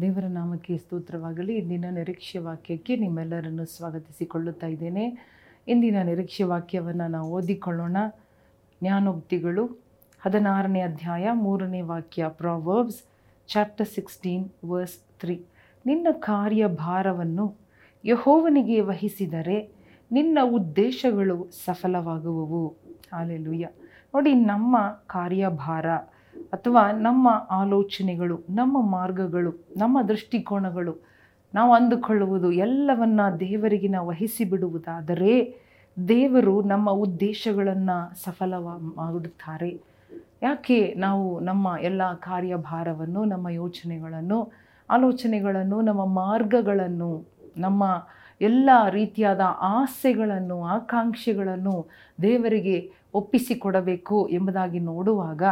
ದೇವರ ನಾಮಕ್ಕೆ ಸ್ತೋತ್ರವಾಗಲಿ. ಇಂದಿನ ನಿರೀಕ್ಷೆ ವಾಕ್ಯಕ್ಕೆ ನಿಮ್ಮೆಲ್ಲರನ್ನು ಸ್ವಾಗತಿಸಿಕೊಳ್ಳುತ್ತಾ ಇದ್ದೇನೆ. ಇಂದಿನ ನಿರೀಕ್ಷೆ ವಾಕ್ಯವನ್ನು ನಾವು ಓದಿಕೊಳ್ಳೋಣ. ಜ್ಞಾನೋಕ್ತಿಗಳು, ಹದಿನಾರನೇ ಅಧ್ಯಾಯ, ಮೂರನೇ ವಾಕ್ಯ proverbs chapter sixteen verse three ನಿನ್ನ ಕಾರ್ಯಭಾರವನ್ನು ಯಹೋವನಿಗೆ ವಹಿಸಿದರೆ ನಿನ್ನ ಉದ್ದೇಶಗಳು ಸಫಲವಾಗುವವು. ಹಾಲೆಲುಯ್ಯ ನೋಡಿ, ನಮ್ಮ ಕಾರ್ಯಭಾರ ಅಥವಾ ನಮ್ಮ ಆಲೋಚನೆಗಳು, ನಮ್ಮ ಮಾರ್ಗಗಳು, ನಮ್ಮ ದೃಷ್ಟಿಕೋನಗಳು ನಾವು ಅಂದುಕೊಳ್ಳುವುದು ಎಲ್ಲವನ್ನ ದೇವರಿಗೆ ನಾವು ವಹಿಸಿ ಬಿಡುವುದಾದರೆ ದೇವರು ನಮ್ಮ ಉದ್ದೇಶಗಳನ್ನು ಸಫಲವ ಮಾಡುತ್ತಾರೆ ಯಾಕೆ ನಾವು ನಮ್ಮ ಎಲ್ಲ ಕಾರ್ಯಭಾರವನ್ನು, ನಮ್ಮ ಯೋಚನೆಗಳನ್ನು, ಆಲೋಚನೆಗಳನ್ನು, ನಮ್ಮ ಮಾರ್ಗಗಳನ್ನು, ನಮ್ಮ ಎಲ್ಲ ರೀತಿಯಾದ ಆಸೆಗಳನ್ನು, ಆಕಾಂಕ್ಷೆಗಳನ್ನು ದೇವರಿಗೆ ಒಪ್ಪಿಸಿಕೊಡಬೇಕು ಎಂಬುದಾಗಿ ನೋಡುವಾಗ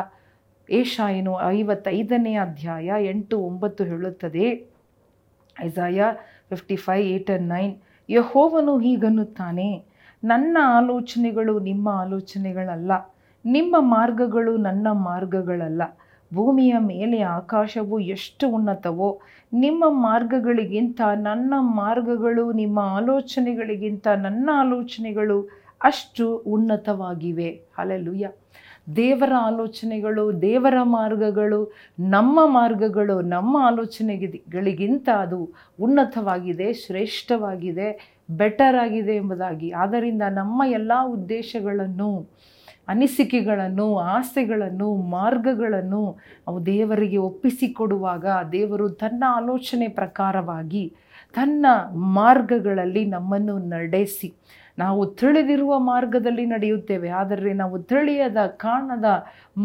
ಏಷಾಯನು ಐವತ್ತೈದನೇ ಅಧ್ಯಾಯ ಎಂಟು ಒಂಬತ್ತು ಹೇಳುತ್ತದೆ. Isaiah fifty five, eight and nine, ಯಹೋವನು ಹೀಗನ್ನುತ್ತಾನೆ, ನನ್ನ ಆಲೋಚನೆಗಳು ನಿಮ್ಮ ಆಲೋಚನೆಗಳಲ್ಲ, ನಿಮ್ಮ ಮಾರ್ಗಗಳು ನನ್ನ ಮಾರ್ಗಗಳಲ್ಲ. ಭೂಮಿಯ ಮೇಲೆ ಆಕಾಶವು ಎಷ್ಟು ಉನ್ನತವೋ, ನಿಮ್ಮ ಮಾರ್ಗಗಳಿಗಿಂತ ನನ್ನ ಮಾರ್ಗಗಳು, ನಿಮ್ಮ ಆಲೋಚನೆಗಳಿಗಿಂತ ನನ್ನ ಆಲೋಚನೆಗಳು ಅಷ್ಟು ಉನ್ನತವಾಗಿವೆ. ಅಲ್ಲೆಲ್ಲುಯ್ಯ ದೇವರ ಆಲೋಚನೆಗಳು, ದೇವರ ಮಾರ್ಗಗಳು, ನಮ್ಮ ಮಾರ್ಗಗಳು, ನಮ್ಮ ಆಲೋಚನೆಗಳಿಗಿಂತ ಅದು ಉನ್ನತವಾಗಿದೆ, ಶ್ರೇಷ್ಠವಾಗಿದೆ ಬೆಟರ್ ಆಗಿದೆ ಎಂಬುದಾಗಿ. ಆದ್ದರಿಂದ ನಮ್ಮ ಎಲ್ಲ ಉದ್ದೇಶಗಳನ್ನು, ಅನಿಸಿಕೆಗಳನ್ನು, ಆಸೆಗಳನ್ನು, ಮಾರ್ಗಗಳನ್ನು ಅವು ದೇವರಿಗೆ ಒಪ್ಪಿಸಿಕೊಡುವಾಗ ದೇವರು ತನ್ನ ಆಲೋಚನೆ ಪ್ರಕಾರವಾಗಿ ತನ್ನ ಮಾರ್ಗಗಳಲ್ಲಿ ನಮ್ಮನ್ನು ನಡೆಸಿ ನಾವು ತಿಳಿದಿರುವ ಮಾರ್ಗದಲ್ಲಿ ನಡೆಯುತ್ತೇವೆ. ಆದರೆ ನಾವು ತಿಳಿಯದ, ಕಾಣದ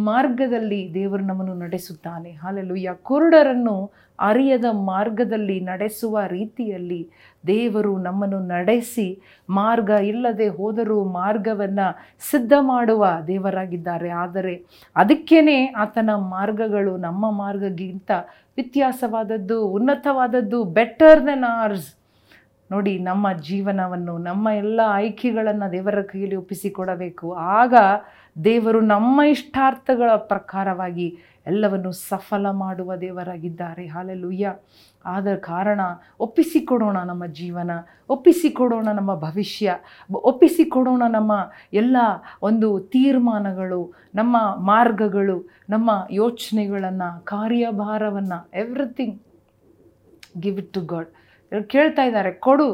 ಮಾರ್ಗದಲ್ಲಿ ದೇವರು ನಮ್ಮನ್ನು ನಡೆಸುತ್ತಾನೆ. ಹಾಲೆಲುಯ್ಯ ಕುರುಡರನ್ನು ಅರಿಯದ ಮಾರ್ಗದಲ್ಲಿ ನಡೆಸುವ ರೀತಿಯಲ್ಲಿ ದೇವರು ನಮ್ಮನ್ನು ನಡೆಸಿ, ಮಾರ್ಗ ಇಲ್ಲದೆ ಹೋದರೂ ಮಾರ್ಗವನ್ನು ಸಿದ್ಧ ಮಾಡುವ ದೇವರಾಗಿದ್ದಾರೆ. ಆದರೆ ಅದಕ್ಕೇ ಆತನ ಮಾರ್ಗಗಳು ನಮ್ಮ ಮಾರ್ಗಗಿಂತ ವ್ಯತ್ಯಾಸವಾದದ್ದು, ಉನ್ನತವಾದದ್ದು ಬೆಟರ್ ದೆನ್ ಆರ್ಸ್ ನೋಡಿ ನಮ್ಮ ಜೀವನವನ್ನು, ನಮ್ಮ ಎಲ್ಲ ಆಯ್ಕೆಗಳನ್ನು ದೇವರ ಕೈಯಲ್ಲಿ ಒಪ್ಪಿಸಿಕೊಡಬೇಕು. ಆಗ ದೇವರು ನಮ್ಮ ಇಷ್ಟಾರ್ಥಗಳ ಪ್ರಕಾರವಾಗಿ ಎಲ್ಲವನ್ನು ಸಫಲ ಮಾಡುವ ದೇವರಾಗಿದ್ದಾರೆ. ಹಾಲೆಲುಯ್ಯ. ಆದ ಕಾರಣ ಒಪ್ಪಿಸಿಕೊಡೋಣ ನಮ್ಮ ಜೀವನ, ಒಪ್ಪಿಸಿಕೊಡೋಣ ನಮ್ಮ ಭವಿಷ್ಯ, ಒಪ್ಪಿಸಿಕೊಡೋಣ ನಮ್ಮ ಎಲ್ಲ ಒಂದು ತೀರ್ಮಾನಗಳು, ನಮ್ಮ ಮಾರ್ಗಗಳು, ನಮ್ಮ ಯೋಚನೆಗಳನ್ನು, ಕಾರ್ಯಭಾರವನ್ನು everything give it to God ಕೇಳ್ತಾ ಇದ್ದಾರೆ, ಕೊಡು.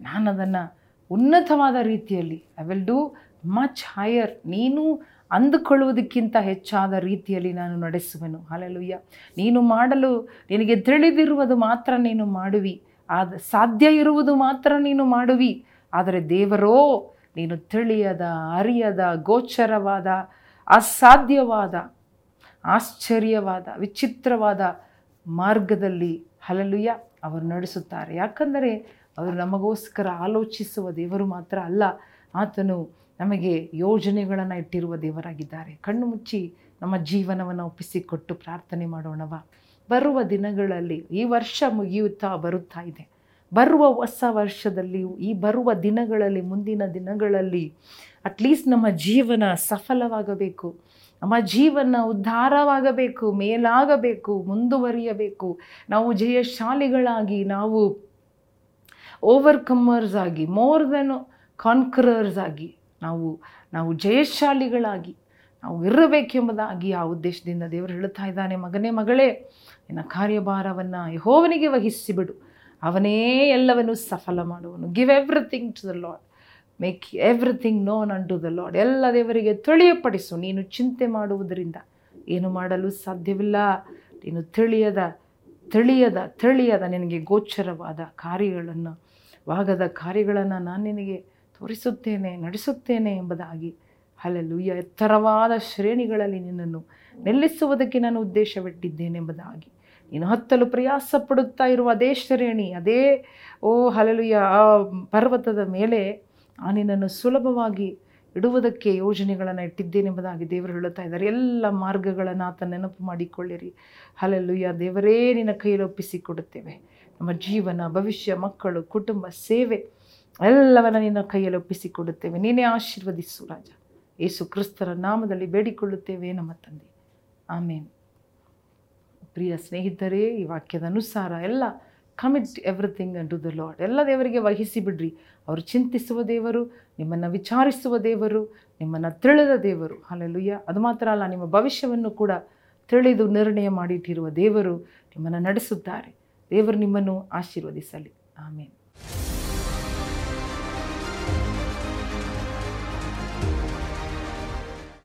ನಾನು ಅದನ್ನು ಉನ್ನತವಾದ ರೀತಿಯಲ್ಲಿ I will do much higher ನೀನು ಅಂದುಕೊಳ್ಳುವುದಕ್ಕಿಂತ ಹೆಚ್ಚಾದ ರೀತಿಯಲ್ಲಿ ನಾನು ನಡೆಸುವೆನು. ಹಾಲೆಲುಯ್ಯ ನೀನು ಮಾಡಲು, ನಿನಗೆ ತಿಳಿದಿರುವುದು ಮಾತ್ರ ನೀನು ಮಾಡುವಿ. ಆದ, ಸಾಧ್ಯ ಇರುವುದು ಮಾತ್ರ ನೀನು ಮಾಡುವಿ. ಆದರೆ ದೇವರೋ, ನೀನು ತಿಳಿಯದ, ಅರಿಯದ, ಗೋಚರವಾದ, ಅಸಾಧ್ಯವಾದ, ಆಶ್ಚರ್ಯವಾದ, ವಿಚಿತ್ರವಾದ ಮಾರ್ಗದಲ್ಲಿ ಹಲಲುಯ್ಯ ಅವರು ನಡೆಸುತ್ತಾರೆ. ಯಾಕಂದರೆ ಅವರು ನಮಗೋಸ್ಕರ ಆಲೋಚಿಸುವ ದೇವರು ಮಾತ್ರ ಅಲ್ಲ, ಆತನು ನಮಗೆ ಯೋಜನೆಗಳನ್ನು ಇಟ್ಟಿರುವ ದೇವರಾಗಿದ್ದಾರೆ. ಕಣ್ಣು ಮುಚ್ಚಿ ನಮ್ಮ ಜೀವನವನ್ನು ಒಪ್ಪಿಸಿಕೊಟ್ಟು ಪ್ರಾರ್ಥನೆ ಮಾಡೋಣವ. ಬರುವ ದಿನಗಳಲ್ಲಿ ಈ ವರ್ಷ ಮುಗಿಯುತ್ತಾ ಬರುತ್ತಾ ಇದೆ. ಬರುವ ಹೊಸ ವರ್ಷದಲ್ಲಿ, ಈ ಬರುವ ದಿನಗಳಲ್ಲಿ, ಮುಂದಿನ ದಿನಗಳಲ್ಲಿ ಅಟ್ಲೀಸ್ಟ್ ನಮ್ಮ ಜೀವನ ಸಫಲವಾಗಬೇಕು. ನಮ್ಮ ಜೀವನ ಉದ್ಧಾರವಾಗಬೇಕು, ಮೇಲಾಗಬೇಕು, ಮುಂದುವರಿಯಬೇಕು. ನಾವು ಜಯಶಾಲಿಗಳಾಗಿ, ನಾವು ಓವರ್ಕಮ್ಮರ್ಸ್ ಆಗಿ ಮೋರ್ ದೆನ್ ಕಾನ್ಕರರ್ಸ್ ಆಗಿ, ನಾವು ನಾವು ಜಯಶಾಲಿಗಳಾಗಿ, ನಾವು ಇರಬೇಕೆಂಬುದಾಗಿ ಆ ಉದ್ದೇಶದಿಂದ ದೇವರು ಹೇಳುತ್ತಾ ಇದ್ದಾನೆ, ಮಗನೇ, ಮಗಳೇ, ನಿನ್ನ ಕಾರ್ಯಭಾರವನ್ನು ಯಹೋವನಿಗೆ ವಹಿಸಿಬಿಡು. ಅವನೇ ಎಲ್ಲವನ್ನು ಸಫಲ ಮಾಡುವನು. Give everything to the Lord make everything known unto the Lord ಎಲ್ಲ ದೇವರಿಗೆ ತಿಳಿಯಪಡಿಸು. ನೀನು ಚಿಂತೆ ಮಾಡುವುದರಿಂದ ಏನು ಮಾಡಲು ಸಾಧ್ಯವಿಲ್ಲ. ನೀನು ತಿಳಿಯದ ತಿಳಿಯದ ತಿಳಿಯದ ನಿನಗೆ ಗೋಚರವಾದ ಕಾರ್ಯಗಳನ್ನು, ವಾಗದ ಕಾರ್ಯಗಳನ್ನು ನಾನು ನಿನಗೆ ತೋರಿಸುತ್ತೇನೆ, ನಡೆಸುತ್ತೇನೆ ಎಂಬುದಾಗಿ ಅಲ್ಲಲ್ಲು ಎತ್ತರವಾದ ಶ್ರೇಣಿಗಳಲ್ಲಿ ನಿನ್ನನ್ನು ನಿಲ್ಲಿಸುವುದಕ್ಕೆ ನಾನು ಉದ್ದೇಶವಿಟ್ಟಿದ್ದೇನೆಂಬುದಾಗಿ ನೀನು ಹತ್ತಲು ಪ್ರಯಾಸ ಪಡುತ್ತಾ ಇರುವ ಅದೇ ಶ್ರೇಣಿ, ಅದೇ, ಓ ಹಲಲುಯ ಆ ಪರ್ವತದ ಮೇಲೆ ನಿನ್ನನ್ನು ಸುಲಭವಾಗಿ ಇಡುವುದಕ್ಕೆ ಯೋಜನೆಗಳನ್ನು ಇಟ್ಟಿದ್ದೇನೆ ಎಂಬುದಾಗಿ ದೇವರು ಹೇಳುತ್ತಾ ಇದ್ದಾರೆ. ಎಲ್ಲ ಮಾರ್ಗಗಳನ್ನು ಆತ ನೆನಪು ಮಾಡಿಕೊಳ್ಳಿರಿ. ಹಲಲುಯ್ಯ ದೇವರೇ, ನಿನ್ನ ಕೈಯಲ್ಲಿ ಒಪ್ಪಿಸಿಕೊಡುತ್ತೇವೆ. ನಮ್ಮ ಜೀವನ, ಭವಿಷ್ಯ, ಮಕ್ಕಳು, ಕುಟುಂಬ, ಸೇವೆ ಎಲ್ಲವನ್ನ ನಿನ್ನ ಕೈಯಲ್ಲಿ ಒಪ್ಪಿಸಿಕೊಡುತ್ತೇವೆ. ನೀನೇ ಆಶೀರ್ವದಿಸು ರಾಜ. ಯೇಸು ಕ್ರಿಸ್ತರ ನಾಮದಲ್ಲಿ ಬೇಡಿಕೊಳ್ಳುತ್ತೇವೆ ನಮ್ಮ ತಂದೆ. ಆಮೇನ್. ಪ್ರಿಯ ಸ್ನೇಹಿತರೇ, ಈ ವಾಕ್ಯದ ಅನುಸಾರ ಎಲ್ಲ commit everything and to the Lord ಎಲ್ಲ ದೇವರಿಗೆ ವಹಿಸಿ ಬಿಡ್ರಿ. ಅವರು ಚಿಂತಿಸುವ ದೇವರು, ನಿಮ್ಮನ್ನು ವಿಚಾರಿಸುವ ದೇವರು, ನಿಮ್ಮನ್ನು ತಿಳಿದ ದೇವರು. ಅಲ್ಲೆಲ್ಲುಯ್ಯ ಅದು ಮಾತ್ರ ಅಲ್ಲ, ನಿಮ್ಮ ಭವಿಷ್ಯವನ್ನು ಕೂಡ ತಿಳಿದು ನಿರ್ಣಯ ಮಾಡಿಟ್ಟಿರುವ ದೇವರು ನಿಮ್ಮನ್ನು ನಡೆಸುತ್ತಾರೆ. ದೇವರು ನಿಮ್ಮನ್ನು ಆಶೀರ್ವದಿಸಲಿ. ಆಮೇಲೆ